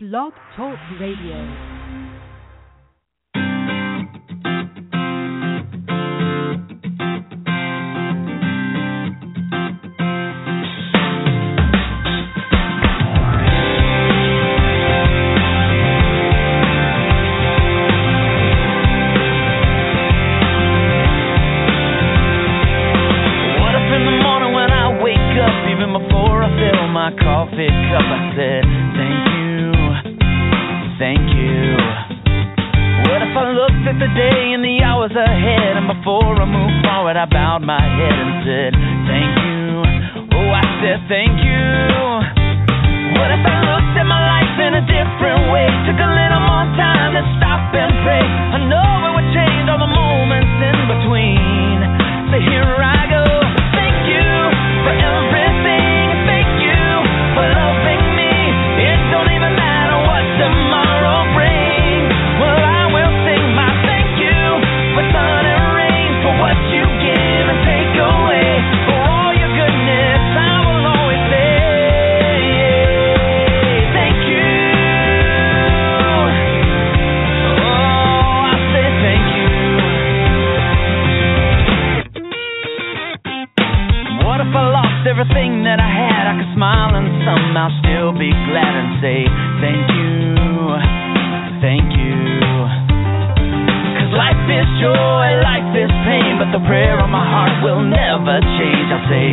Blog Talk Radio. Prayer on my heart will never change. I say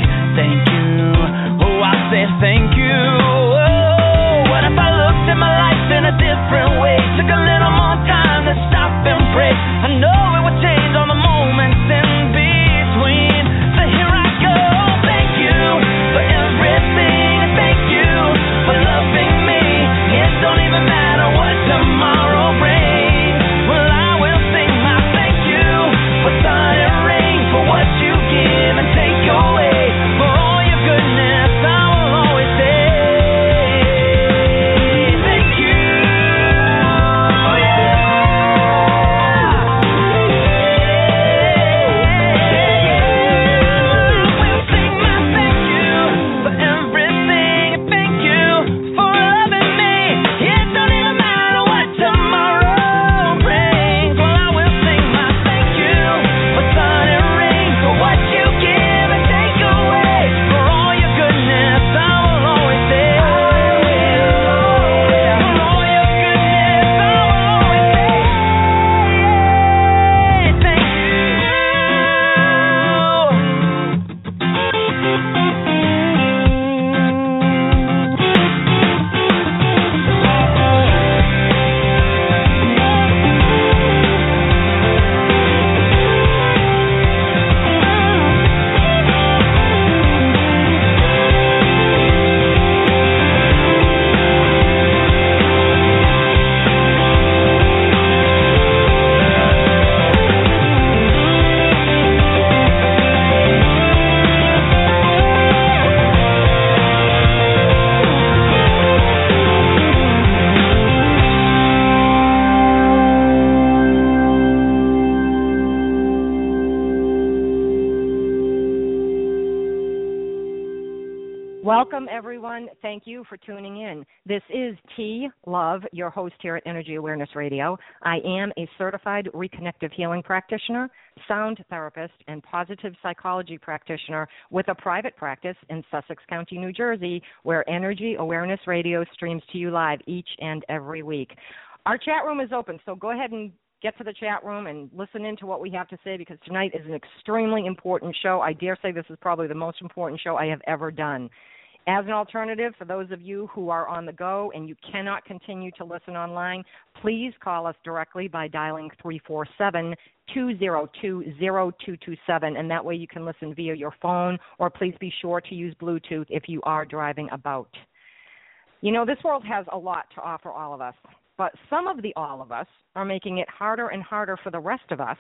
for tuning in. This is T Love, your host here at Energy Awareness Radio. I am a certified reconnective healing practitioner, sound therapist, and positive psychology practitioner with a private practice in Sussex County, New Jersey, where Energy Awareness Radio streams to you live each and every week. Our chat room is open, so go ahead and get to the chat room and listen in to what we have to say because tonight is an extremely important show. I dare say this is probably the most important show I have ever done. As an alternative, for those of you who are on the go and you cannot continue to listen online, please call us directly by dialing 347 202 0227, and that way you can listen via your phone, or please be sure to use Bluetooth if you are driving about. You know, this world has a lot to offer all of us, but some of the all of us are making it harder and harder for the rest of us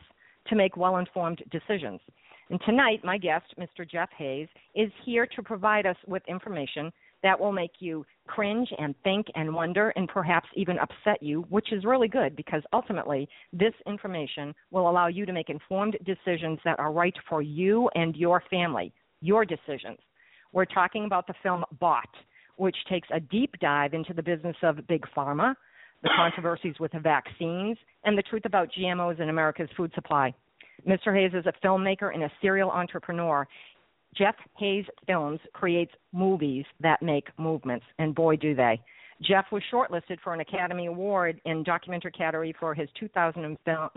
to make well informed decisions. And tonight, my guest, Mr. Jeff Hays, is here to provide us with information that will make you cringe and think and wonder and perhaps even upset you, which is really good because ultimately this information will allow you to make informed decisions that are right for you and your family, your decisions. We're talking about the film Bought, which takes a deep dive into the business of big pharma, the controversies with the vaccines, and the truth about GMOs in America's food supply. Mr. Hays is a filmmaker and a serial entrepreneur. Jeff Hays Films creates movies that make movements, and boy, do they. Jeff was shortlisted for an Academy Award in documentary category for his 2000 film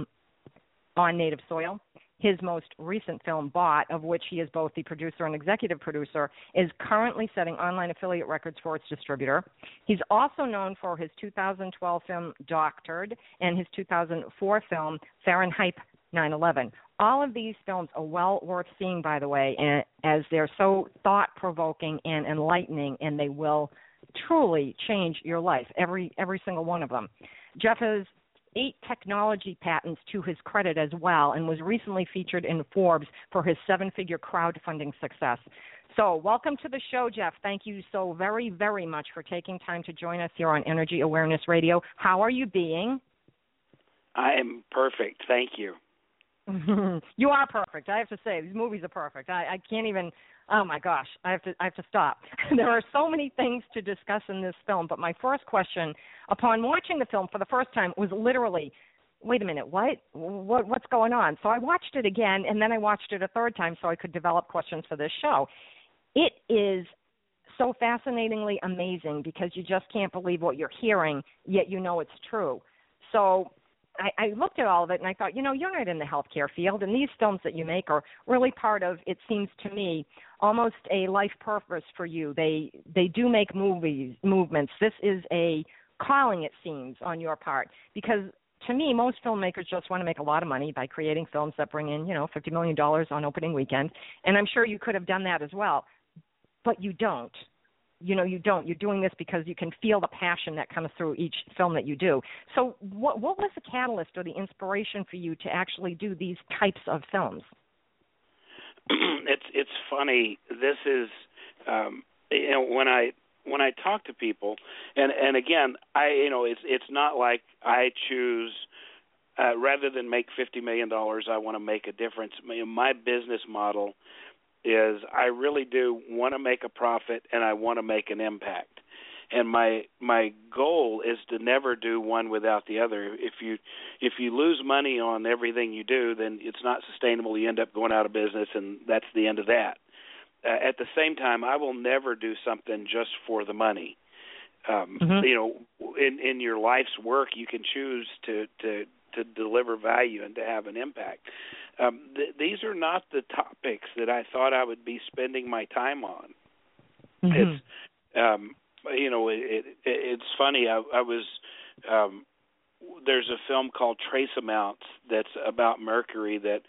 on native soil. His most recent film, Bought, of which he is both the producer and executive producer, is currently setting online affiliate records for its distributor. He's also known for his 2012 film, Doctored, and his 2004 film, FahrenHYPE 9 11. All of these films are well worth seeing, by the way, as they're so thought provoking and enlightening, and they will truly change your life. Every every single one of them. Jeff has eight technology patents to his credit as well, and was recently featured in Forbes for his seven-figure crowdfunding success. So, welcome to the show, Jeff. Thank you so very, very much for taking time to join us here on Energy Awareness Radio. How are you being? I am perfect. Thank you. you are perfect. I have to say, these movies are perfect. I, I can't even. Oh my gosh, I have to. I have to stop. there are so many things to discuss in this film, but my first question, upon watching the film for the first time, was literally, "Wait a minute, what? What? What's going on?" So I watched it again, and then I watched it a third time so I could develop questions for this show. It is so fascinatingly amazing because you just can't believe what you're hearing, yet you know it's true. So I, I looked at all of it and I thought, you know, you're not in the healthcare field, and these films that you make are really part of. It seems to me almost a life purpose for you. They they do make movies movements. This is a calling, it seems, on your part because to me, most filmmakers just want to make a lot of money by creating films that bring in, you know, fifty million dollars on opening weekend, and I'm sure you could have done that as well, but you don't you know you don't. You're doing this because you can feel the passion that comes through each film that you do. So what what was the catalyst or the inspiration for you to actually do these types of films? It's it's funny. This is um you know when i when i talk to people and and again i you know it's it's not like i choose uh, rather than make fifty million dollars i want to make a difference. My business model is I really do want to make a profit and I want to make an impact. And my my goal is to never do one without the other. If you if you lose money on everything you do, then it's not sustainable. You end up going out of business, and that's the end of that. Uh, at the same time, I will never do something just for the money. Um, mm-hmm. You know, in in your life's work, you can choose to to to deliver value and to have an impact. Um, th- these are not the topics that I thought I would be spending my time on. Mm-hmm. It's um, you know it, it, it's funny. I, I was um, there's a film called Trace Amounts that's about mercury that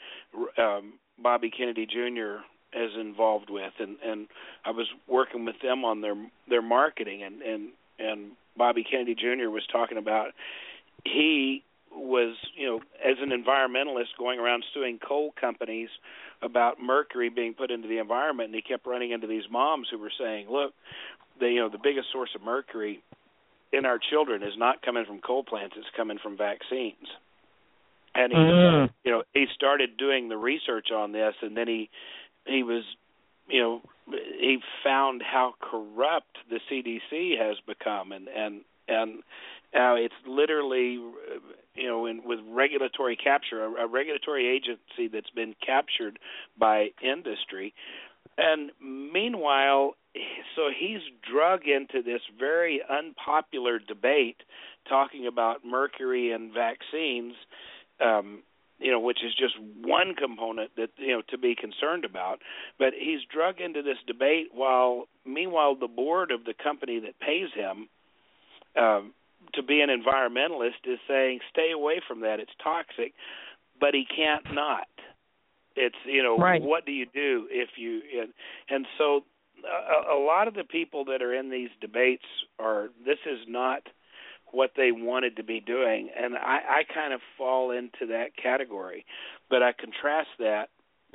um, Bobby Kennedy Jr. is involved with, and and I was working with them on their their marketing, and and and Bobby Kennedy Jr. was talking about he was, you know, as an environmentalist going around suing coal companies about mercury being put into the environment, and he kept running into these moms who were saying, "Look, the you know the biggest source of mercury in our children is not coming from coal plants; it's coming from vaccines." And he, mm. you know, he started doing the research on this, and then he he was, you know, he found how corrupt the CDC has become, and and and uh, it's literally, you know, in, with regulatory capture, a, a regulatory agency that's been captured by industry. And meanwhile, so he's drug into this very unpopular debate talking about mercury and vaccines, um, you know, which is just one component that you know to be concerned about. But he's drug into this debate while, meanwhile, the board of the company that pays him um, to be an environmentalist is saying stay away from that. It's toxic but he can't not. It's you know right. what do you do if you and, and so a, a lot of the people that are in these debates are this is not what they wanted to be doing and i i kind of fall into that category. But i contrast that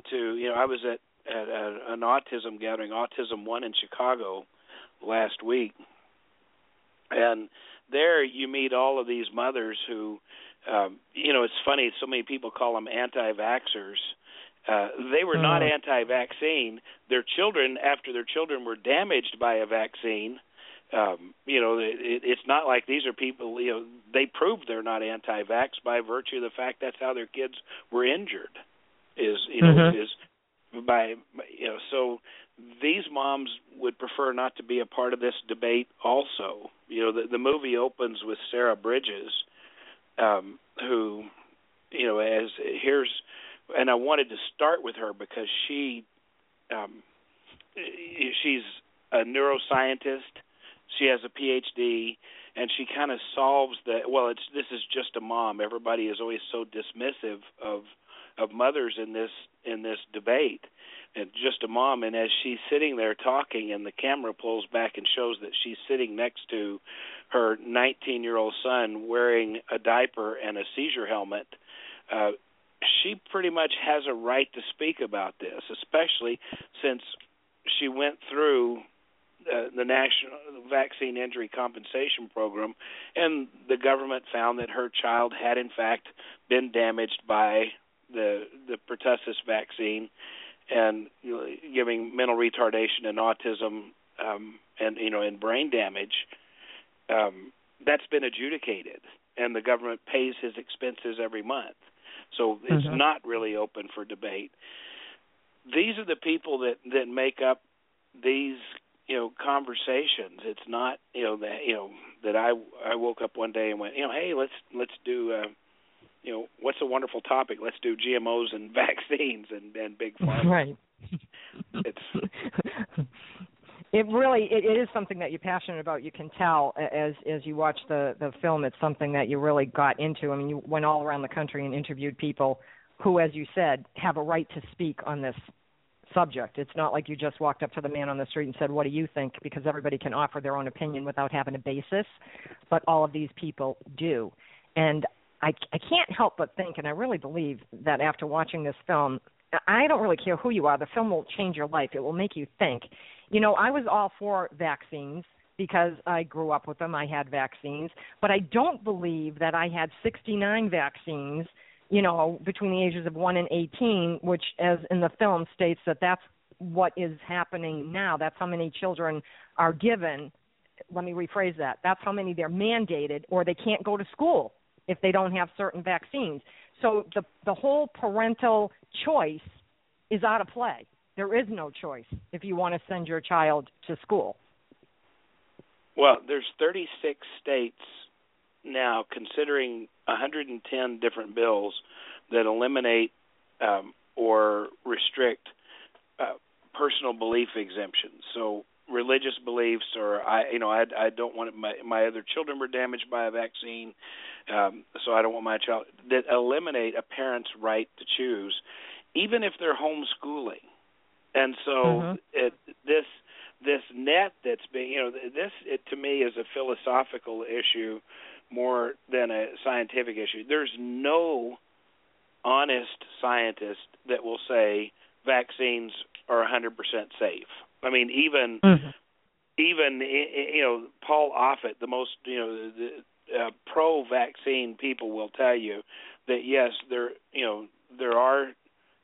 to you know i was at at a, an autism gathering AutismOne in chicago last week and there you meet all of these mothers who um you know it's funny so many people call them anti-vaxxers uh they were not mm. anti-vaccine their children after their children were damaged by a vaccine um, you know, it, it's not like these are people. You know, they prove they're not anti-vax by virtue of the fact that's how their kids were injured. Is you know Mhm. is by you know so these moms would prefer not to be a part of this debate also. You know the the movie opens with Sarah Bridges um who you know as here's and I wanted to start with her because she um she's a neuroscientist. She has a PhD and she kind of solves the well it's this is just a mom. Everybody is always so dismissive of of mothers in this in this debate and just a mom and as she's sitting there talking and the camera pulls back and shows that she's sitting next to her 19 year old son wearing a diaper and a seizure helmet uh she pretty much has a right to speak about this especially since she went through uh, the National Vaccine Injury Compensation Program, and the government found that her child had in fact been damaged by the the pertussis vaccine, and you know, giving mental retardation and autism, um, and you know, and brain damage. Um, that's been adjudicated, and the government pays his expenses every month. So it's Mhm. not really open for debate. These are the people that that make up these you know conversations it's not you know that you know that i i woke up one day and went you know hey let's let's do uh you know what's a wonderful topic let's do gmos and vaccines and and big pharma Right. It's- it really it, it is something that you're passionate about. You can tell as as you watch the the film. It's something that you really got into. I mean, you went all around the country and interviewed people who, as you said, have a right to speak on this subject. It's not like you just walked up to the man on the street and said, "What do you think?" Because everybody can offer their own opinion without having a basis, but all of these people do. And I I can't help but think, and I really believe that after watching this film, I don't really care who you are. The film will change your life. It will make you think. You know, I was all for vaccines because I grew up with them. I had vaccines, but I don't believe that I had 69 vaccines, you know, between the ages of 1 and 18, which as in the film states that that's what is happening now. That's how many children are given. Let me rephrase that. That's how many they're mandated or they can't go to school if they don't have certain vaccines. So the the whole parental choice is out of play. There is no choice if you want to send your child to school. well there's 36 states now considering 110 different bills that eliminate um or restrict uh, personal belief exemptions so religious beliefs or i you know i i don't want my my other children were damaged by a vaccine um so i don't want my child that eliminate a parent's right to choose even if they're homeschooling. And so Mhm. it this this net that's being you know this it to me is a philosophical issue more than a scientific issue. There's no honest scientist that will say vaccines are 100% safe i mean even even i- i- you know Paul Offit, the most you know the uh, pro vaccine people will tell you that yes, there you know there are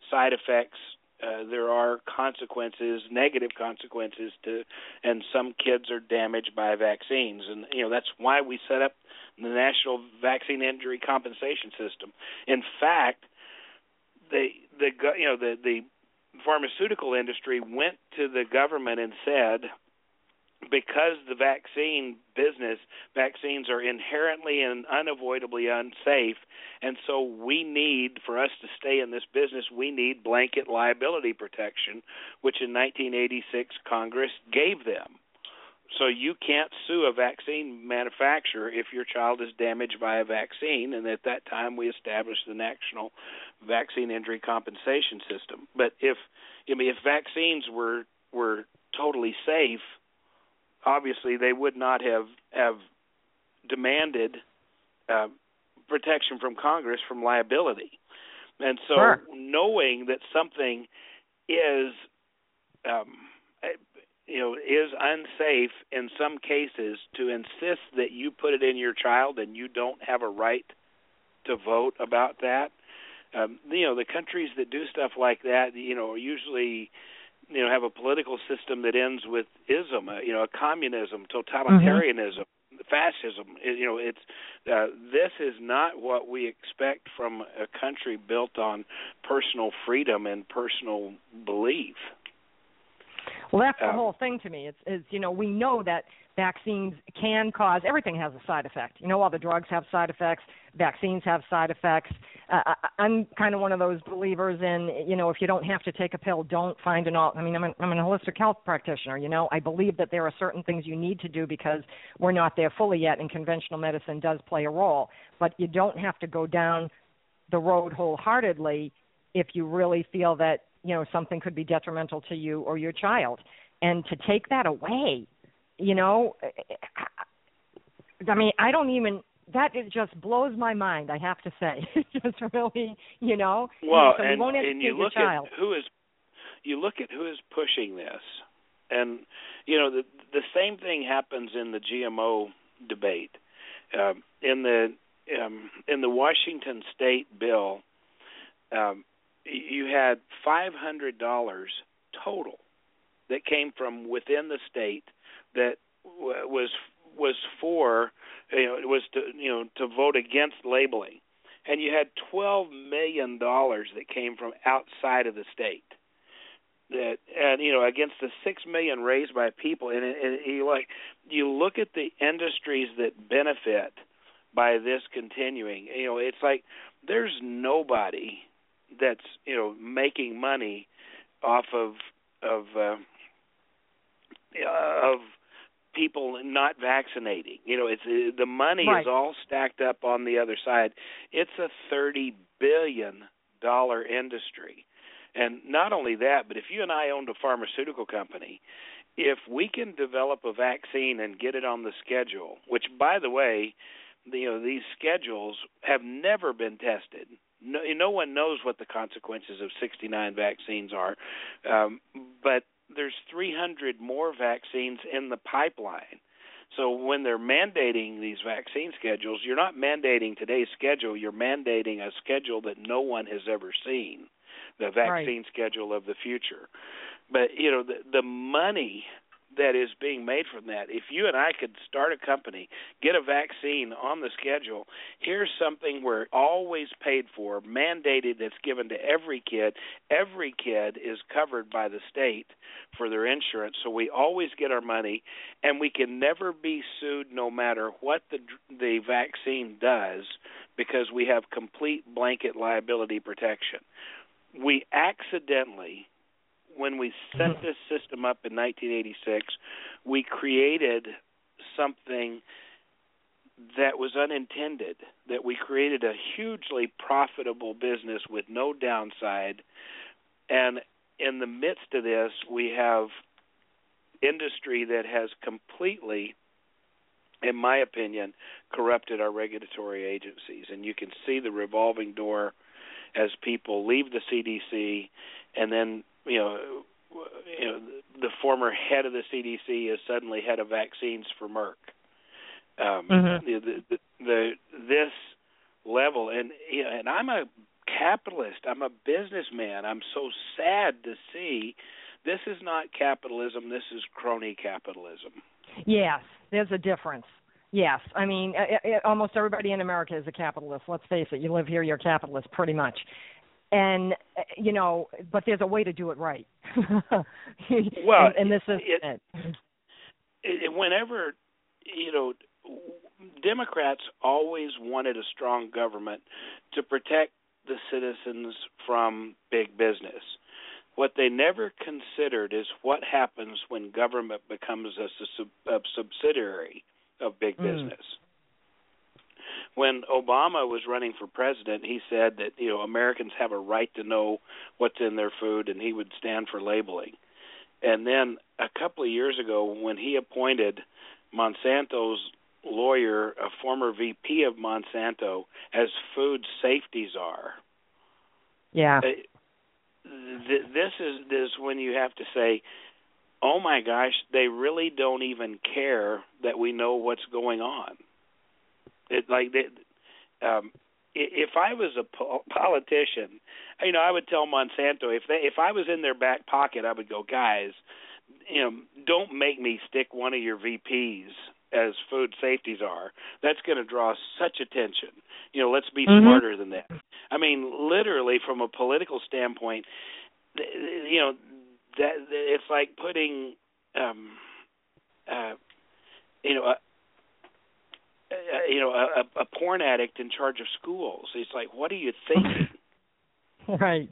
side effects, uh, there are consequences, negative consequences to, and some kids are damaged by vaccines, and you know that's why we set up the National Vaccine Injury Compensation System. In fact, the the you know the the pharmaceutical industry went to the government and said because the vaccine business vaccines are inherently and unavoidably unsafe and so we need for us to stay in this business we need blanket liability protection which in 1986 Congress gave them so you can't sue a vaccine manufacturer if your child is damaged by a vaccine and at that time we established the national vaccine injury compensation system but if I mean if vaccines were were totally safe obviously they would not have have demanded uh, protection from Congress from liability. And so, Sure. knowing that something is, um, you know, is unsafe in some cases, to insist that you put it in your child and you don't have a right to vote about that. Um, you know, the countries that do stuff like that, you know, usually you know have a political system that ends with ism, uh, you know, a communism, totalitarianism, mm-hmm. fascism. It, you know, it's uh, this is not what we expect from a country built on personal freedom and personal belief. Well, that's the um, whole thing to me. It's, it's you know we know that vaccines can cause everything has a side effect. You know, all the drugs have side effects, vaccines have side effects. Uh, I'm kind of one of those believers in you know if you don't have to take a pill, don't find an alt. I mean, I'm an, I'm an holistic health practitioner. You know, I believe that there are certain things you need to do because we're not there fully yet, and conventional medicine does play a role. But you don't have to go down the road wholeheartedly if you really feel that you know something could be detrimental to you or your child. And to take that away you know i mean i don't even that it just blows my mind i have to say. It just really you know? Well so and, you and you look child. at who is you look at who is pushing this. And you know the the same thing happens in the gmo debate. Um, in the um, in the Washington state bill um, you had five hundred dollars total that came from within the state that was was for you know was to you know to vote against labeling. And you had 12 million dollars that came from outside of the state that and you know against the 6 million raised by people. And, and you like you look at the industries that benefit by this continuing you know it's like there's nobody that's you know making money off of of uh, of people not vaccinating. You know, it's uh, the money right. is all stacked up on the other side. It's a 30 billion dollar industry. And not only that, but if you and I owned a pharmaceutical company, if we can develop a vaccine and get it on the schedule, which by the way, you know, these schedules have never been tested no, no one knows what the consequences of 69 vaccines are, um, but there's 300 more vaccines in the pipeline. So when they're mandating these vaccine schedules, you're not mandating today's schedule, you're mandating a schedule that no one has ever seen, the vaccine right. schedule of the future. But you know, the the money that is being made from that. If you and I could start a company, get a vaccine on the schedule, here's something we're always paid for, mandated that's given to every kid. Every kid is covered by the state for their insurance, so we always get our money and we can never be sued no matter what the the vaccine does because we have complete blanket liability protection. We accidentally when we set mm-hmm. this system up in 1986, we created something that was unintended. That we created a hugely profitable business with no downside, and in the midst of this, we have industry that has completely in my opinion, corrupted our regulatory agencies. And you can see the revolving door as people leave the CDC and then you know, you know, the former head of the CDC is suddenly head of vaccines for Merck. Um, mm-hmm. the, the, the, this level, and you know, and I'm a capitalist. I'm a businessman. I'm so sad to see this is not capitalism. This is crony capitalism. Yes, there's a difference. Yes, I mean, it, it, almost everybody in America is a capitalist. Let's face it. You live here, you're a capitalist, pretty much and uh, you know, but there's a way to do it right. well, and, and this is it, it. it. Whenever you know, Democrats always wanted a strong government to protect the citizens from big business. What they never considered is what happens when government becomes a, a subsidiary of big mm. business when Obama was running for president, he said that you know Americans have a right to know what's in their food, and he would stand for labeling. And then a couple of years ago, when he appointed Monsanto's lawyer, a former VP of Monsanto, as food safety czar. Yeah. Uh, this is this is when you have to say, "Oh my gosh, they really don't even care that we know what's going on." It like they, um, if I was a po- politician, you know, I would tell Monsanto if they if I was in their back pocket, I would go, guys, you know, don't make me stick one of your VPs as food safety czar. That's going to draw such attention. You know, let's be mm-hmm. smarter than that. I mean, literally from a political standpoint, you know, that it's like putting um uh you know a Uh, you know a, a porn addict in charge of schools. It's like, what are you thinking? Right.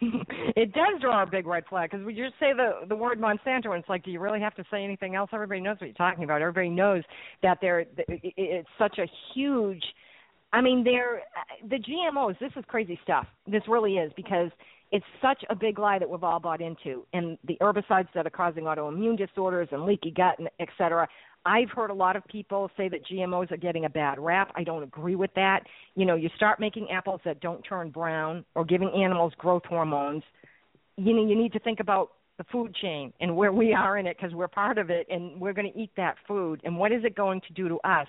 it does draw a big red flag because we just say the the word Monsanto, and it's like, do you really have to say anything else? Everybody knows what you're talking about. Everybody knows that they're it's such a huge. I mean, they're the GMOs. This is crazy stuff. This really is because it's such a big lie that we've all bought into, and the herbicides that are causing autoimmune disorders and leaky gut, and et cetera. I've heard a lot of people say that GMOs are getting a bad rap. I don't agree with that. You know, you start making apples that don't turn brown or giving animals growth hormones. You know, you need to think about the food chain and where we are in it because we're part of it and we're going to eat that food. And what is it going to do to us?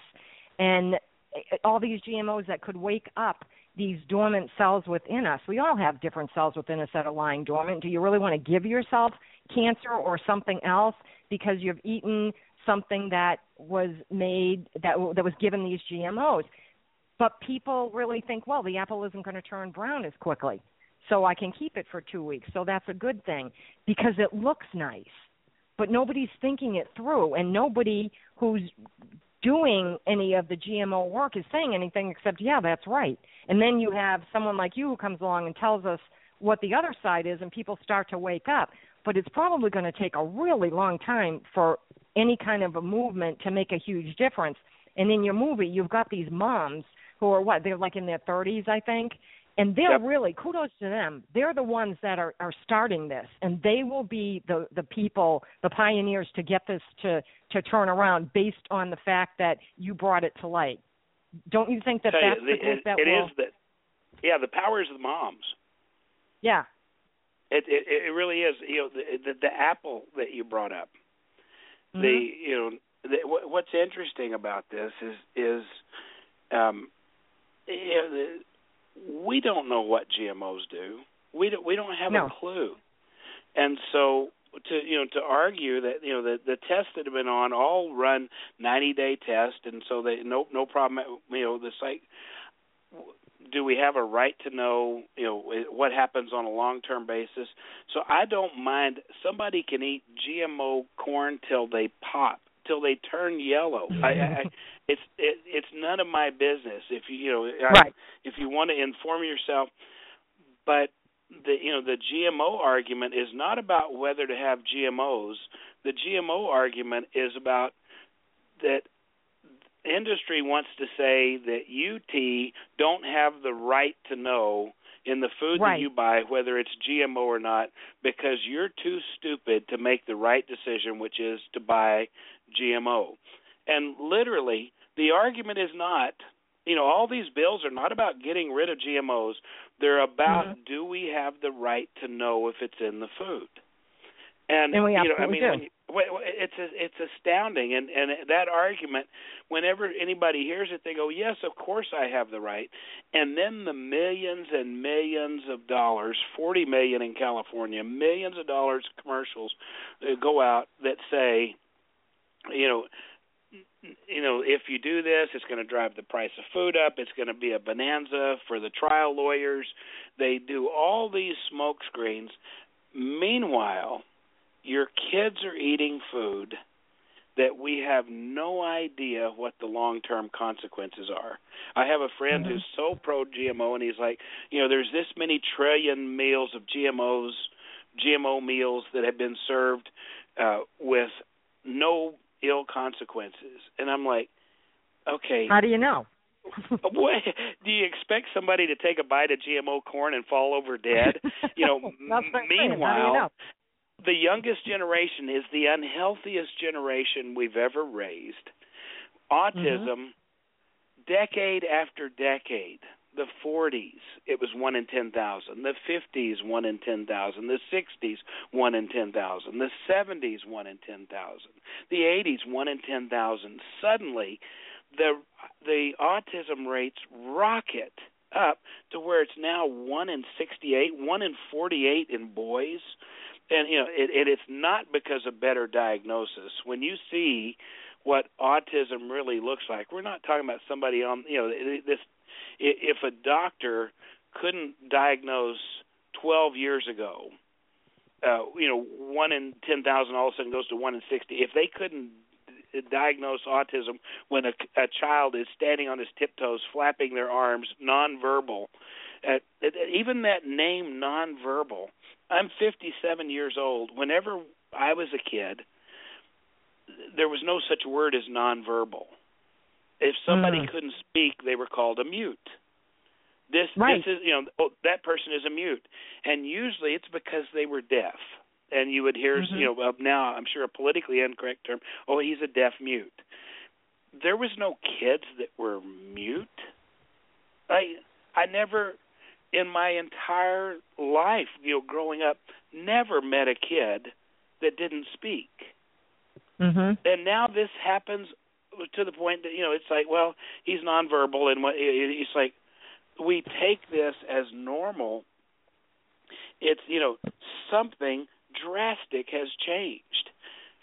And eh, all these GMOs that could wake up these dormant cells within us. We all have different cells within us that are lying dormant. Do you really want to give yourself cancer or something else because you've eaten something that was made that that was given these GMOs. But people really think, well, the apple isn't going to turn brown as quickly, so I can keep it for two weeks. So that's a good thing because it looks nice. But nobody's thinking it through, and nobody who's doing any of the GMO work is saying anything except, yeah, that's right. And then you have someone like you who comes along and tells us what the other side is, and people start to wake up. But it's probably going to take a really long time for any kind of a movement to make a huge difference. And in your movie, you've got these moms who are what they're like in their 30s, I think, and they're yep. really kudos to them. They're the ones that are are starting this, and they will be the the people, the pioneers to get this to to turn around based on the fact that you brought it to light. Don't you think that that's you, the group it, that it will? is that? Yeah, the powers of the moms. Yeah. It it, it really is. You know, the, the the apple that you brought up Mm-hmm. The you know the, what's interesting about this is is um, you know, the, we don't know what GMOs do. We don't we don't have no. a clue, and so to you know to argue that you know the the tests that have been on all run 90 day test and so they no no problem you know the site do we have a right to know you know what happens on a long term basis? So i don't mind somebody can eat gmo corn till they pop till they turn yellow. I, I it's it, it's none of my business if you you know right. if you want to inform yourself. But the you know the gmo argument is not about whether to have gmos the gmo argument is about that industry wants to say that UT don't have the right to know in the food right. that you buy whether it's GMO or not because you're too stupid to make the right decision which is to buy GMO. And literally the argument is not you know all these bills are not about getting rid of GMOs they're about mm-hmm. do we have the right to know if it's in the food. And, and we you know I mean do it's it's astounding. And and that argument whenever anybody hears it they go yes of course i have the right. And then the millions and millions of dollars 40 million in california millions of dollars commercials uh, go out that say you know you know if you do this it's going to drive the price of food up. It's going to be a bonanza for the trial lawyers. They do all these smoke screens. Meanwhile your kids are eating food that we have no idea what the long term consequences are. I have a friend mm-hmm. who's so pro GMO and he's like, you know, there's this many trillion meals of GMOs, GMO meals that have been served uh with no ill consequences. And I'm like, okay. How do you know? what, do you expect somebody to take a bite of GMO corn and fall over dead? You know, meanwhile, you know? The youngest generation is the unhealthiest generation we've ever raised. Autism, mm-hmm. decade after decade. The 40s, it was one in 10,000. The 50s, one in 10,000. The 60s, one in 10,000. The 70s, one in 10,000. The 80s, one in 10,000. Suddenly, the the autism rates rocket up to where it's now one in 68, one in 48 in boys, and you know it, it it's not because of better diagnosis. When you see what autism really looks like, we're not talking about somebody on you know this. If a doctor couldn't diagnose 12 years ago, uh, you know, one in 10,000 all of a sudden goes to one in 60. If they couldn't diagnose autism when a, a child is standing on his tiptoes, flapping their arms, nonverbal. Uh, even that name, nonverbal. I'm 57 years old. Whenever I was a kid, there was no such word as nonverbal. If somebody mm. couldn't speak, they were called a mute. This right. this is you know oh, that person is a mute, and usually it's because they were deaf and you would hear mm-hmm. you know now I'm sure a politically incorrect term. Oh, he's a deaf mute. There was no kids that were mute. I I never in my entire life, you know, growing up, never met a kid that didn't speak. Mm-hmm. And now this happens to the point that you know it's like, well, he's nonverbal, and what it's like we take this as normal. It's you know something drastic has changed.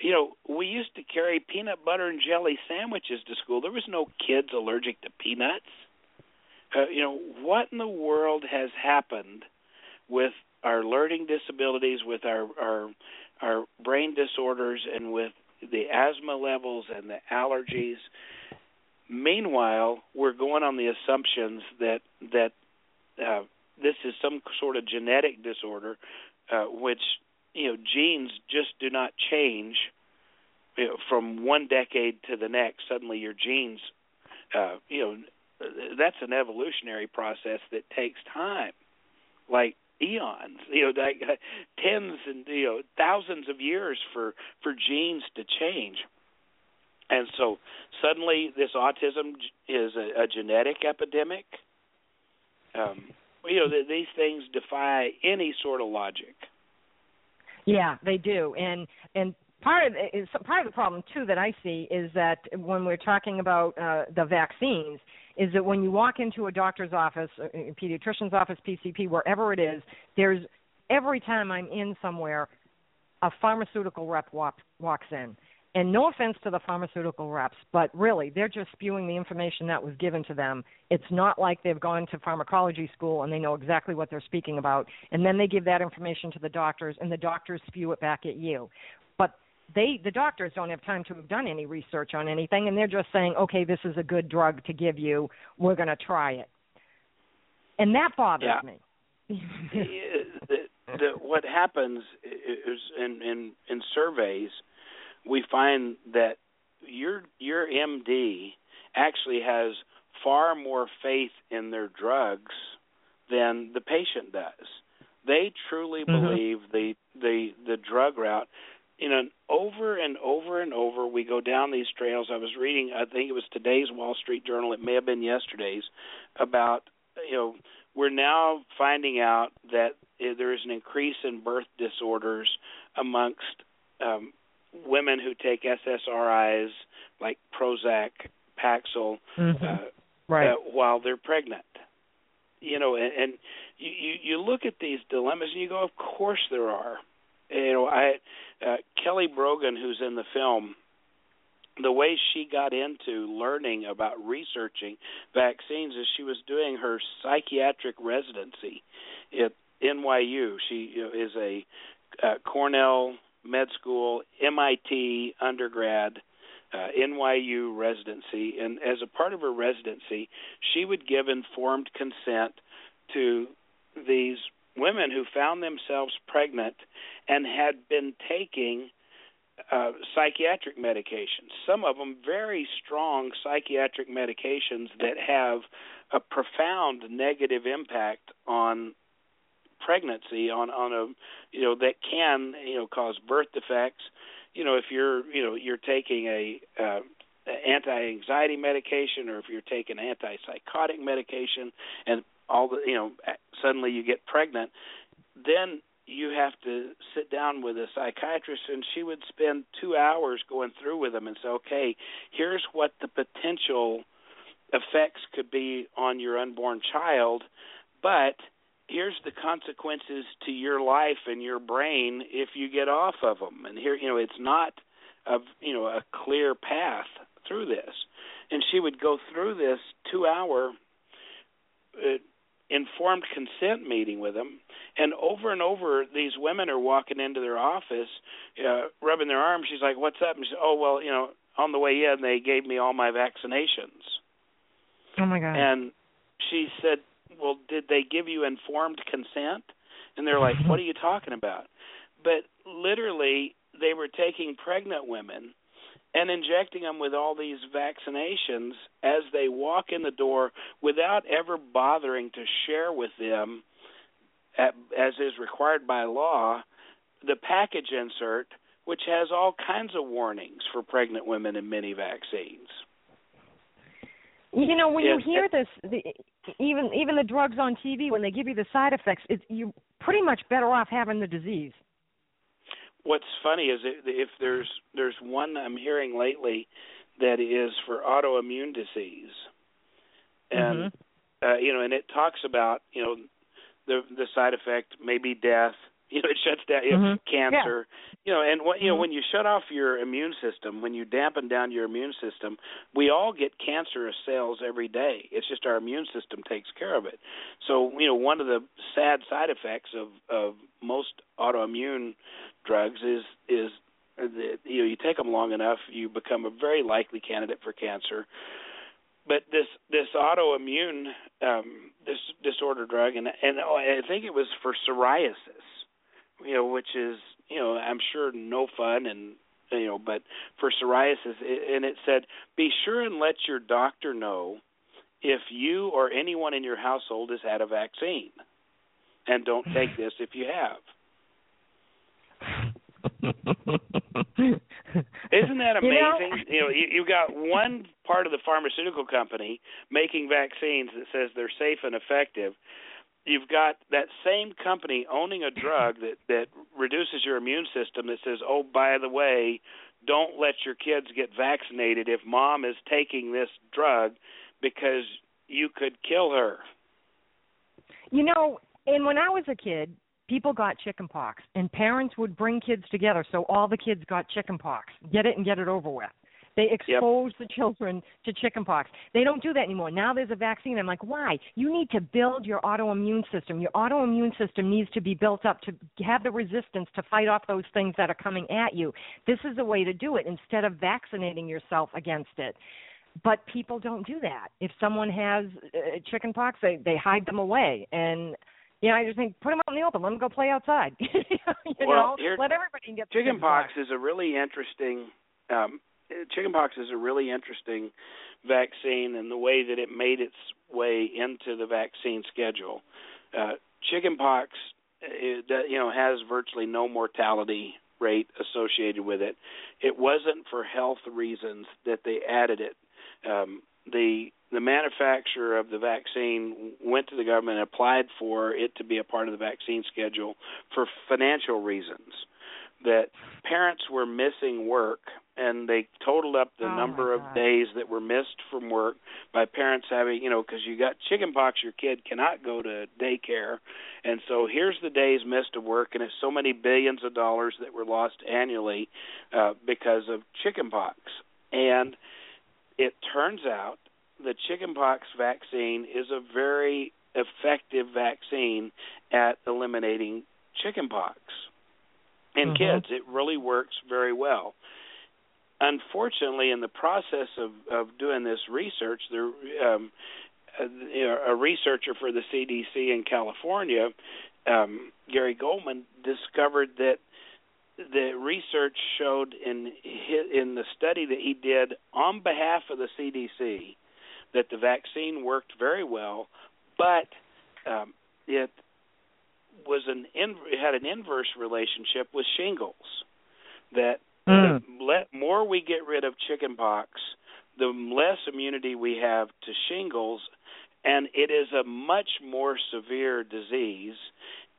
You know, we used to carry peanut butter and jelly sandwiches to school. There was no kids allergic to peanuts. Uh, you know, what in the world has happened with our learning disabilities, with our our our brain disorders, and with the asthma levels and the allergies? Meanwhile, we're going on the assumptions that that uh, this is some sort of genetic disorder, uh, which you know genes just do not change you know, from one decade to the next. Suddenly, your genes, uh, you know, that's an evolutionary process that takes time, like eons, you know, like uh, tens and you know thousands of years for for genes to change. And so suddenly, this autism is a, a genetic epidemic. Um, you know, th- these things defy any sort of logic. Yeah, they do, and and part of is part of the problem too that I see is that when we're talking about uh, the vaccines, is that when you walk into a doctor's office, a uh, pediatrician's office, PCP, wherever it is, there's every time I'm in somewhere, a pharmaceutical rep walk, walks in and no offense to the pharmaceutical reps, but really, they're just spewing the information that was given to them. It's not like they've gone to pharmacology school and they know exactly what they're speaking about. And then they give that information to the doctors, and the doctors spew it back at you. But they, the doctors, don't have time to have done any research on anything, and they're just saying, okay, this is a good drug to give you. We're going to try it. And that bothers yeah. me. the, the, what happens is in, in, in surveys – we find that your your MD actually has far more faith in their drugs than the patient does. They truly mm-hmm. believe the the the drug route. You know, over and over and over, we go down these trails. I was reading, I think it was today's Wall Street Journal. It may have been yesterday's about you know we're now finding out that there is an increase in birth disorders amongst um, women who take SSRIs like Prozac, Paxil, mm-hmm. uh, right. uh, while they're pregnant. You know, and, and you, you you look at these dilemmas and you go, of course there are. You know, I uh, Kelly Brogan, who's in the film, the way she got into learning about researching vaccines is she was doing her psychiatric residency at NYU. She is a uh, Cornell med school, MIT undergrad, uh, NYU residency, and as a part of her residency, she would give informed consent to these women who found themselves pregnant and had been taking uh, psychiatric medications. Some of them very strong psychiatric medications that have a profound negative impact on pregnancy on on a you know that can you know cause birth defects you know if you're you know you're taking a uh, anti-anxiety medication or if you're taking antipsychotic medication and all the you know suddenly you get pregnant then you have to sit down with a psychiatrist and she would spend 2 hours going through with them and say okay here's what the potential effects could be on your unborn child but here's the consequences to your life and your brain if you get off of them and here you know it's not a you know a clear path through this. And she would go through this 2 hour uh, informed consent meeting with them. And over and over these women are walking into their office uh rubbing their arms. She's like what's up? And she said oh well you know on the way in they gave me all my vaccinations. Oh my god. And she said well did they give you informed consent? And they're like what are you talking about? But literally they were taking pregnant women and injecting them with all these vaccinations as they walk in the door without ever bothering to share with them, at, as is required by law, the package insert, which has all kinds of warnings for pregnant women in many vaccines. You know, when you hear this, the, even even the drugs on TV, when they give you the side effects, it's you're pretty much better off having the disease. What's funny is if if there's there's one I'm hearing lately that is for autoimmune disease, and uh, you know, and it talks about you know the the side effect may be death. You know, it shuts down you know, Mhm. cancer. You know, and what you know Mhm. when you shut off your immune system, when you dampen down your immune system, we all get cancerous cells every day. It's just our immune system takes care of it. So you know, one of the sad side effects of of most autoimmune drugs is is that you know you take them long enough, you become a very likely candidate for cancer. But this this autoimmune um, this disorder drug, and and I think it was for psoriasis, you know, which is you know I'm sure no fun and you know, but for psoriasis, and it said be sure and let your doctor know if you or anyone in your household has had a vaccine, and don't take this if you have. Isn't that You amazing? You know, you, you've got one part of the pharmaceutical company making vaccines that says they're safe and effective. You've got that same company owning a drug that that reduces your immune system that says, "Oh, by the way, don't let your kids get vaccinated if mom is taking this drug because you could kill her." You know, and when I was a kid, people got chicken pox, and parents would bring kids together so all the kids got chicken pox. Get it and get it over with. They expose the children to chicken pox. They don't do that anymore. Now there's a vaccine. I'm like, why? You need to build your autoimmune system. Your autoimmune system needs to be built up to have the resistance to fight off those things that are coming at you. This is the way to do it instead of vaccinating yourself against it but people don't do that. If someone has uh, chicken pox, they they hide them away, and you know I just think put them out in the open, let them go play outside. you Well, know, let everybody get the Chickenpox is a really interesting. Um, chickenpox is a really interesting vaccine, and the way that it made its way into the vaccine schedule. Uh, chickenpox, you know, has virtually no mortality rate associated with it. It wasn't for health reasons that they added it. Um, the the manufacturer of the vaccine went to the government and applied for it to be a part of the vaccine schedule for financial reasons that parents were missing work and they totaled up the Oh, number of days that were missed from work by parents having you know because you got chickenpox your kid cannot go to daycare. And so here's the days missed of work and it's so many billions of dollars that were lost annually uh, because of chickenpox. And it turns out the chickenpox vaccine is a very effective vaccine at eliminating chickenpox in Mhm. kids. It really works very well. Unfortunately, in the process of of doing this research, there um, a, you know, a researcher for the CDC in California, um, Gary Goldman, discovered that the research showed in hi- in the study that he did on behalf of the CDC that the vaccine worked very well, but um, it was an in, had an inverse relationship with shingles. That Mm. the let, more we get rid of chickenpox, the less immunity we have to shingles, and it is a much more severe disease.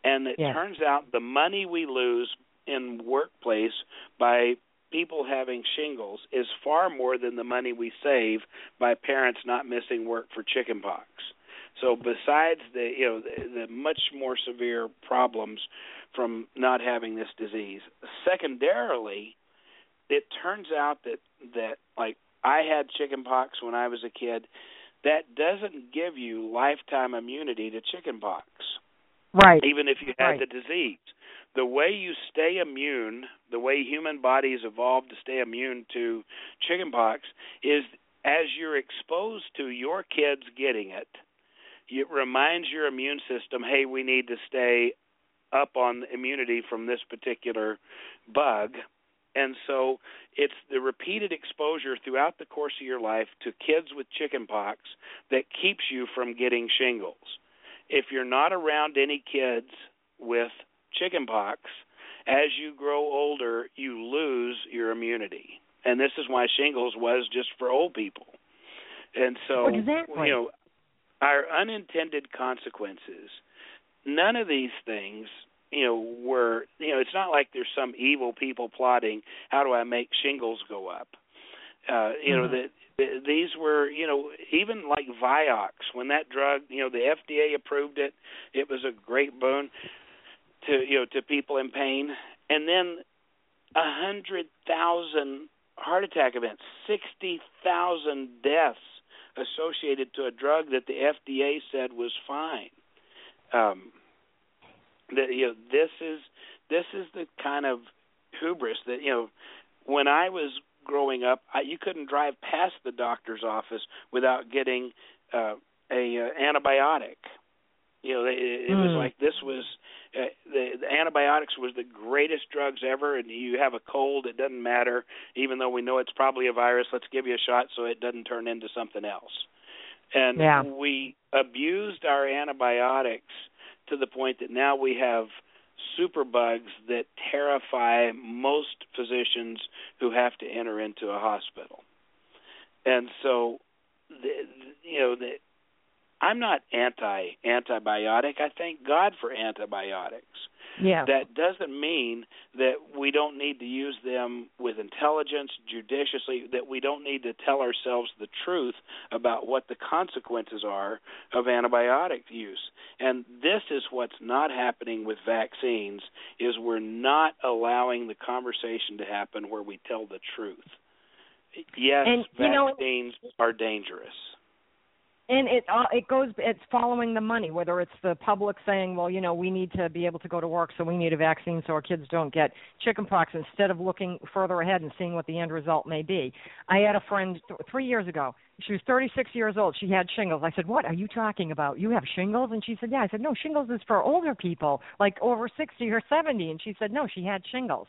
And it Yes. turns out the money we lose in workplace by people having shingles is far more than the money we save by parents not missing work for chickenpox. So besides the you know the, the much more severe problems from not having this disease, secondarily, it turns out that that like I had chickenpox when I was a kid. That doesn't give you lifetime immunity to chickenpox Right. even if you had Right. the disease. The way you stay immune, the way human bodies evolved to stay immune to chickenpox is as you're exposed to your kids getting it, it reminds your immune system, hey, we need to stay up on immunity from this particular bug. And so it's the repeated exposure throughout the course of your life to kids with chickenpox that keeps you from getting shingles if you're not around any kids with chickenpox, as you grow older, you lose your immunity. And this is why shingles was just for old people. And so, Exactly. you know, our unintended consequences, none of these things, you know, were, you know, it's not like there's some evil people plotting, how do I make shingles go up? Uh, you know, Mhm. that th- these were, you know, even like Vioxx, when that drug, you know, the FDA approved it, it was a great boon to, you know, to people in pain. And then a hundred thousand heart attack events, sixty thousand deaths associated to a drug that the FDA said was fine. Um, that you know, this is this is the kind of hubris that you know, when I was growing up, I, you couldn't drive past the doctor's office without getting uh, a uh, antibiotic. You know, it, it was Mm. like this was uh, the, the antibiotics was the greatest drugs ever. And you have a cold, it doesn't matter, even though we know it's probably a virus. Let's give you a shot so it doesn't turn into something else. And Yeah. we abused our antibiotics to the point that now we have superbugs that terrify most physicians who have to enter into a hospital. And so, the, you know, the, I'm not anti antibiotic. I thank God for antibiotics. Yeah. That doesn't mean that we don't need to use them with intelligence, judiciously, that we don't need to tell ourselves the truth about what the consequences are of antibiotic use. And this is what's not happening with vaccines is we're not allowing the conversation to happen where we tell the truth. Yes, And, you know- vaccines are dangerous. And it uh, it goes it's following the money whether it's the public saying well you know we need to be able to go to work so we need a vaccine so our kids don't get chickenpox instead of looking further ahead and seeing what the end result may be. I had a friend th- 3 years ago she was 36 years old she had shingles. I said what are you talking about? You have shingles? And she said yeah. I said no shingles is for older people like over 60 or 70 and she said no she had shingles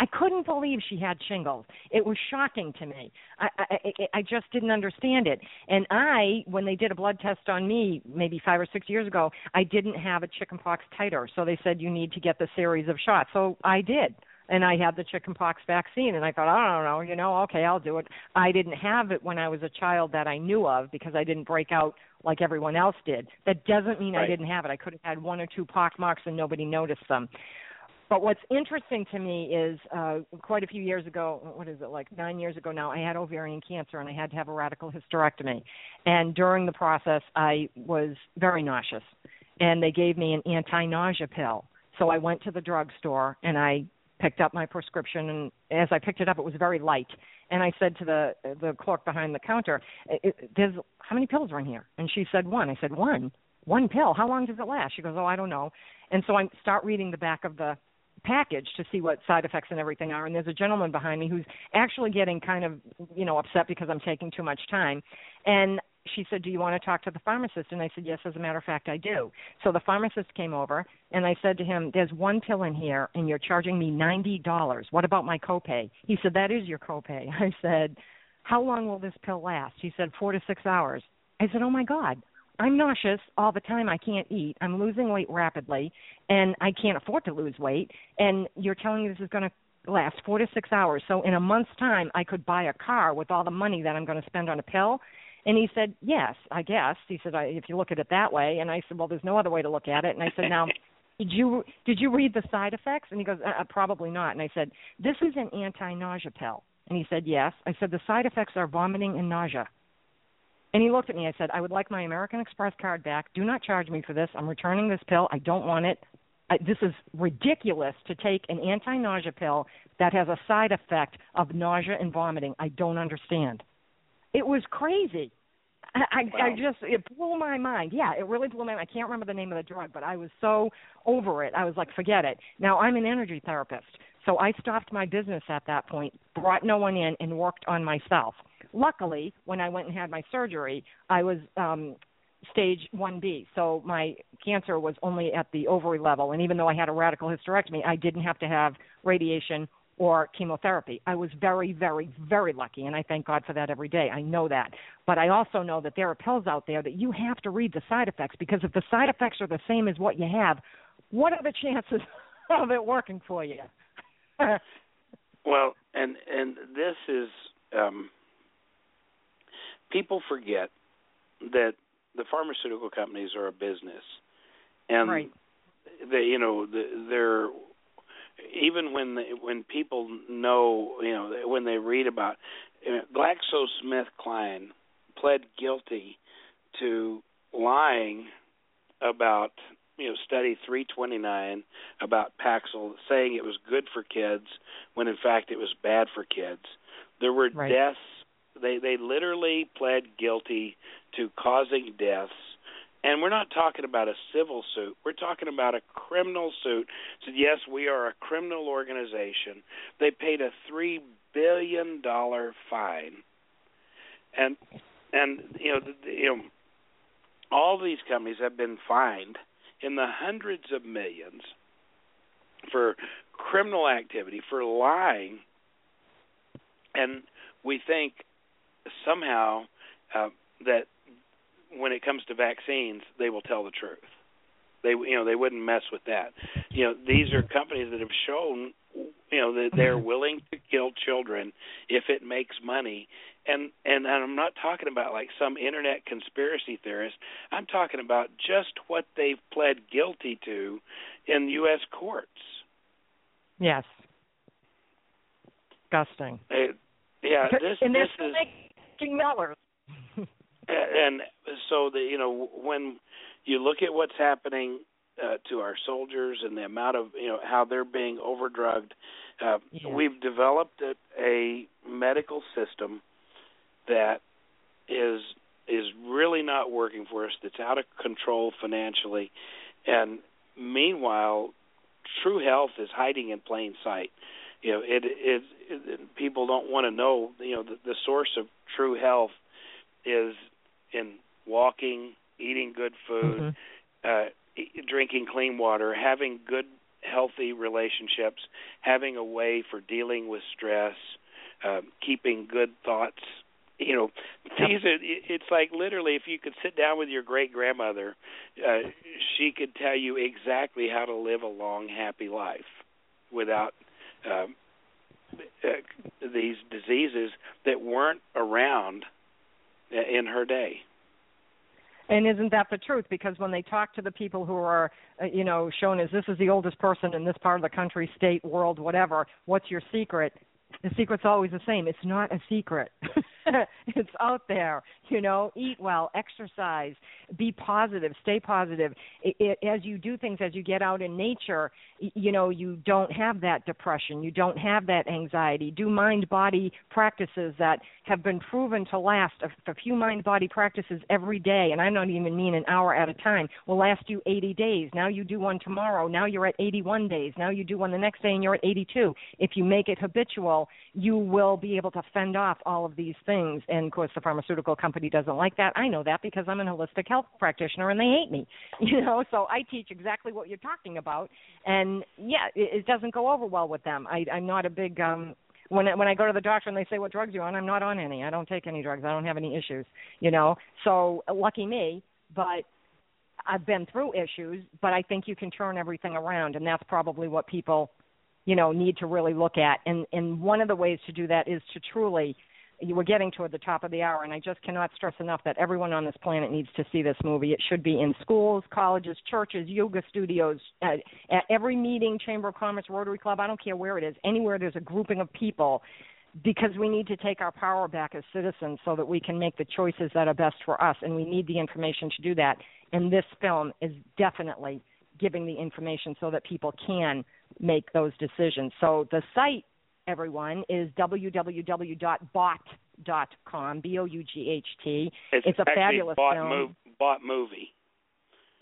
I couldn't believe she had shingles. It was shocking to me. I, I I- just didn't understand it. And I, when they did a blood test on me, maybe five or six years ago, I didn't have a chickenpox titer. So they said you need to get the series of shots. So I did. And I had the chickenpox vaccine, and I thought, I don't know, you know, okay, I'll do it. I didn't have it when I was a child that I knew of because I didn't break out like everyone else did. That doesn't mean I didn't have it. I could have had one or two pock marks and nobody noticed them. But what's interesting to me is uh, quite a few years ago, what is it, like nine years ago now, I had ovarian cancer and I had to have a radical hysterectomy. And during the process, I was very nauseous. And they gave me an anti nausea pill. So I went to the drugstore and I picked up my prescription. And as I picked it up, it was very light. And I said to the the clerk behind the counter, "I- I- "There's how many pills are in here?" And she said one. I said one. One pill. How long does it last? She goes, "Oh, I don't know." And so I start reading the back of the package to see what side effects and everything are. And there's a gentleman behind me who's actually getting kind of you know upset because I'm taking too much time. And she said do you want to talk to the pharmacist? And I said yes as a matter of fact I do. So the pharmacist came over and I said to him there's one pill in here and you're charging me $90 what about my copay? He said that is your copay. I said how long will this pill last? He said 4 to 6 hours. I said oh my god I'm nauseous all the time. I can't eat. I'm losing weight rapidly, and I can't afford to lose weight. And you're telling me this is going to last four to six hours. So in a month's time, I could buy a car with all the money that I'm going to spend on a pill. And he said, "Yes, I guess." He said, I, "If you look at it that way." And I said, "Well, there's no other way to look at it." And I said, "Now, did you did you read the side effects? And he goes, uh, uh, probably not. And I said, this is an anti-nausea pill. And he said, yes. I said, the side effects are vomiting and nausea. And he looked at me. I said, I would like my American Express card back. Do not charge me for this. I'm returning this pill. I don't want it. I, this is ridiculous to take an anti-nausea pill that has a side effect of nausea and vomiting. I don't understand. It was crazy. I, wow. I just it blew my mind. Yeah, it really blew my mind. I can't remember the name of the drug, but I was so over it. I was like, forget it. Now I'm an energy therapist, so I stopped my business at that point, brought no one in, and worked on myself. Luckily, when I went and had my surgery, I was um stage 1B. So my cancer was only at the ovary level and even though I had a radical hysterectomy, I didn't have to have radiation or chemotherapy. I was very, very, very lucky, and I thank God for that every day. I know that. But I also know that there are pills out there that you have to read the side effects because if the side effects are the same as what you have, what are the chances of it working for you? well, and and this is um, people forget that the pharmaceutical companies are a business, and right. they you know they're even when the, when people know, you know, when they read about you know, GlaxoSmithKline pled guilty to lying about you know study 329 about Paxil saying it was good for kids when in fact it was bad for kids. There were right. deaths. They they literally pled guilty to causing deaths and we're not talking about a civil suit. We're talking about a criminal suit. Said, yes, we are a criminal organization. They paid a three billion dollar fine, and and you know you know all these companies have been fined in the hundreds of millions for criminal activity for lying, and we think somehow uh, that when it comes to vaccines, they will tell the truth. They you know they wouldn't mess with that. You know these are companies that have shown you know that they're willing to kill children if it makes money. And and I'm not talking about like some internet conspiracy theorist. I'm talking about just what they've pled guilty to in U.S. courts. Yes. Disgusting. Uh, yeah, this and they're this still is making dollars and so the you know when you look at what's happening uh, to our soldiers and the amount of you know how they're being overdrugged, uh, yeah. we've developed a, a medical system that is is really not working for us. That's out of control financially, and meanwhile, true health is hiding in plain sight. You know, it is people don't want to know. You know, the, the source of true health is in walking, eating good food, mm-hmm. uh, drinking clean water, having good, healthy relationships, having a way for dealing with stress, uh, keeping good thoughts. You know, these are. It's like literally, if you could sit down with your great grandmother, uh, she could tell you exactly how to live a long, happy life without um, uh, these diseases that weren't around in her day. And isn't that the truth? Because when they talk to the people who are, uh, you know, shown as this is the oldest person in this part of the country, state, world, whatever, what's your secret? The secret's always the same. It's not a secret. it's out there. You know, eat well, exercise, be positive, stay positive. It, it, as you do things, as you get out in nature, you know, you don't have that depression. You don't have that anxiety. Do mind body practices that have been proven to last. A, a few mind body practices every day, and I don't even mean an hour at a time, will last you 80 days. Now you do one tomorrow. Now you're at 81 days. Now you do one the next day, and you're at 82. If you make it habitual, you will be able to fend off all of these things. And of course, the pharmaceutical company doesn't like that. I know that because I'm an holistic health practitioner and they hate me. You know, so I teach exactly what you're talking about. And yeah, it, it doesn't go over well with them. I, I'm not a big um when when I go to the doctor and they say what drugs you're on, I'm not on any. I don't take any drugs. I don't have any issues. You know, so lucky me. But I've been through issues, but I think you can turn everything around, and that's probably what people, you know, need to really look at. And and one of the ways to do that is to truly we're getting toward the top of the hour, and I just cannot stress enough that everyone on this planet needs to see this movie. It should be in schools, colleges, churches, yoga studios, at, at every meeting, Chamber of Commerce, Rotary Club. I don't care where it is. Anywhere there's a grouping of people because we need to take our power back as citizens so that we can make the choices that are best for us and we need the information to do that and this film is definitely giving the information so that people can make those decisions so the site everyone is www.bought.com b o u g h t it's, it's a fabulous bought film move, bought movie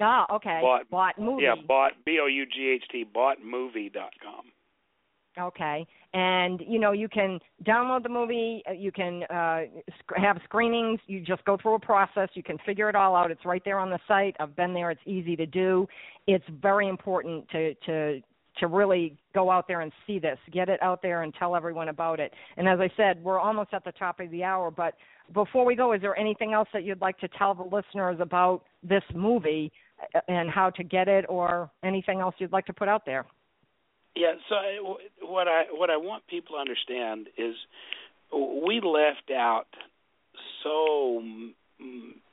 ah okay bought, bought movie yeah bought b o u g h t bought movie dot com Okay, and you know you can download the movie. uh, You can uh, sc- have screenings. You just go through a process. You can figure it all out. It's right there on the site. I've been there. It's easy to do. It's very important to to to really go out there and see this. Get it out there and tell everyone about it. And as I said, we're almost at the top of the hour. But before we go, is there anything else that you'd like to tell the listeners about this movie uh, and how to get it, or anything else you'd like to put out there? Yeah. So I- what I what I want people to understand is we left out so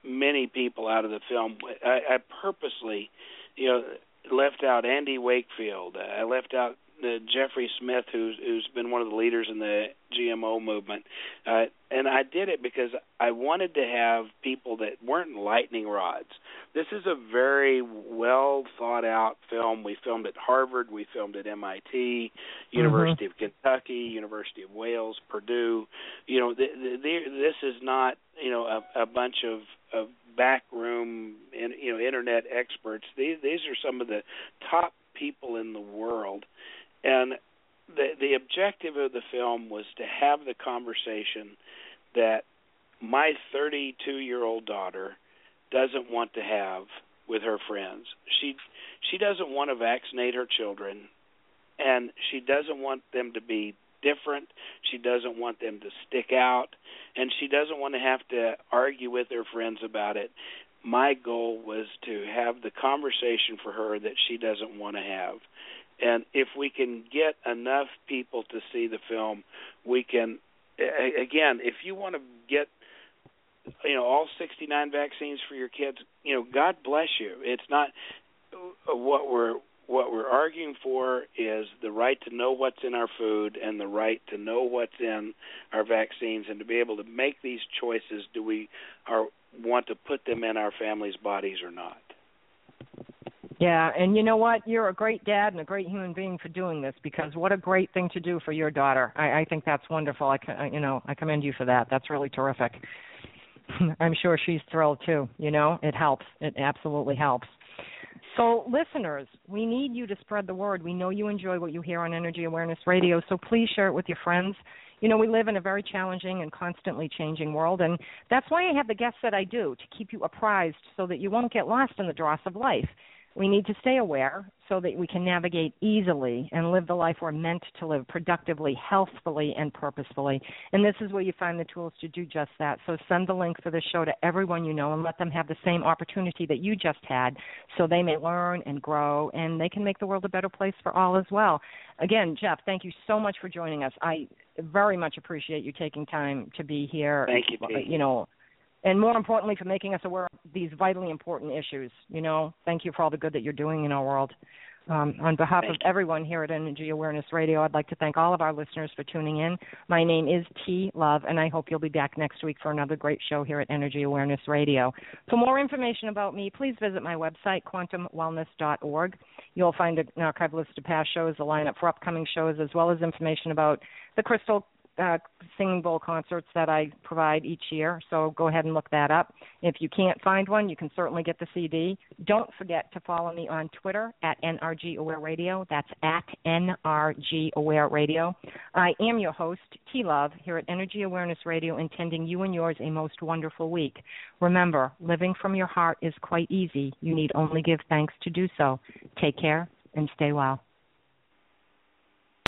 many people out of the film. I, I purposely, you know, left out Andy Wakefield. I left out uh, Jeffrey Smith, who's who's been one of the leaders in the GMO movement, uh, and I did it because I wanted to have people that weren't lightning rods. This is a very well thought out film. We filmed at Harvard, we filmed at MIT, University of Kentucky, University of Wales, Purdue. You know, th- th- this is not you know a, a bunch of of backroom and you know internet experts. These these are some of the top people in the world, and the the objective of the film was to have the conversation that my 32 year old daughter doesn't want to have with her friends. She she doesn't want to vaccinate her children and she doesn't want them to be different. She doesn't want them to stick out and she doesn't want to have to argue with her friends about it. My goal was to have the conversation for her that she doesn't want to have. And if we can get enough people to see the film, we can again, if you want to get you know all 69 vaccines for your kids, you know, God bless you. It's not uh, what we're what we're arguing for is the right to know what's in our food and the right to know what's in our vaccines and to be able to make these choices do we are want to put them in our family's bodies or not. Yeah, and you know what? You're a great dad and a great human being for doing this because what a great thing to do for your daughter. I, I think that's wonderful. I, co- you know, I commend you for that. That's really terrific. I'm sure she's thrilled too. You know, it helps. It absolutely helps. So, listeners, we need you to spread the word. We know you enjoy what you hear on Energy Awareness Radio, so please share it with your friends. You know, we live in a very challenging and constantly changing world, and that's why I have the guests that I do to keep you apprised so that you won't get lost in the dross of life. We need to stay aware so that we can navigate easily and live the life we're meant to live productively, healthfully, and purposefully. And this is where you find the tools to do just that. So send the link for the show to everyone you know and let them have the same opportunity that you just had so they may learn and grow and they can make the world a better place for all as well. Again, Jeff, thank you so much for joining us. I very much appreciate you taking time to be here. Thank you, Dee. You know, and more importantly for making us aware of these vitally important issues. You know, thank you for all the good that you're doing in our world. Um, on behalf Thank of everyone here at Energy Awareness Radio, I'd like to thank all of our listeners for tuning in. My name is T Love, and I hope you'll be back next week for another great show here at Energy Awareness Radio. For more information about me, please visit my website, quantumwellness.org. You'll find an archive list of past shows, a lineup for upcoming shows, as well as information about the Crystal uh, singing bowl concerts that I provide each year. So go ahead and look that up. If you can't find one, you can certainly get the CD. Don't forget to follow me on Twitter at NRG Aware Radio. That's at NRG Aware Radio. I am your host, T Love, here at Energy Awareness Radio, intending you and yours a most wonderful week. Remember, living from your heart is quite easy. You need only give thanks to do so. Take care and stay well.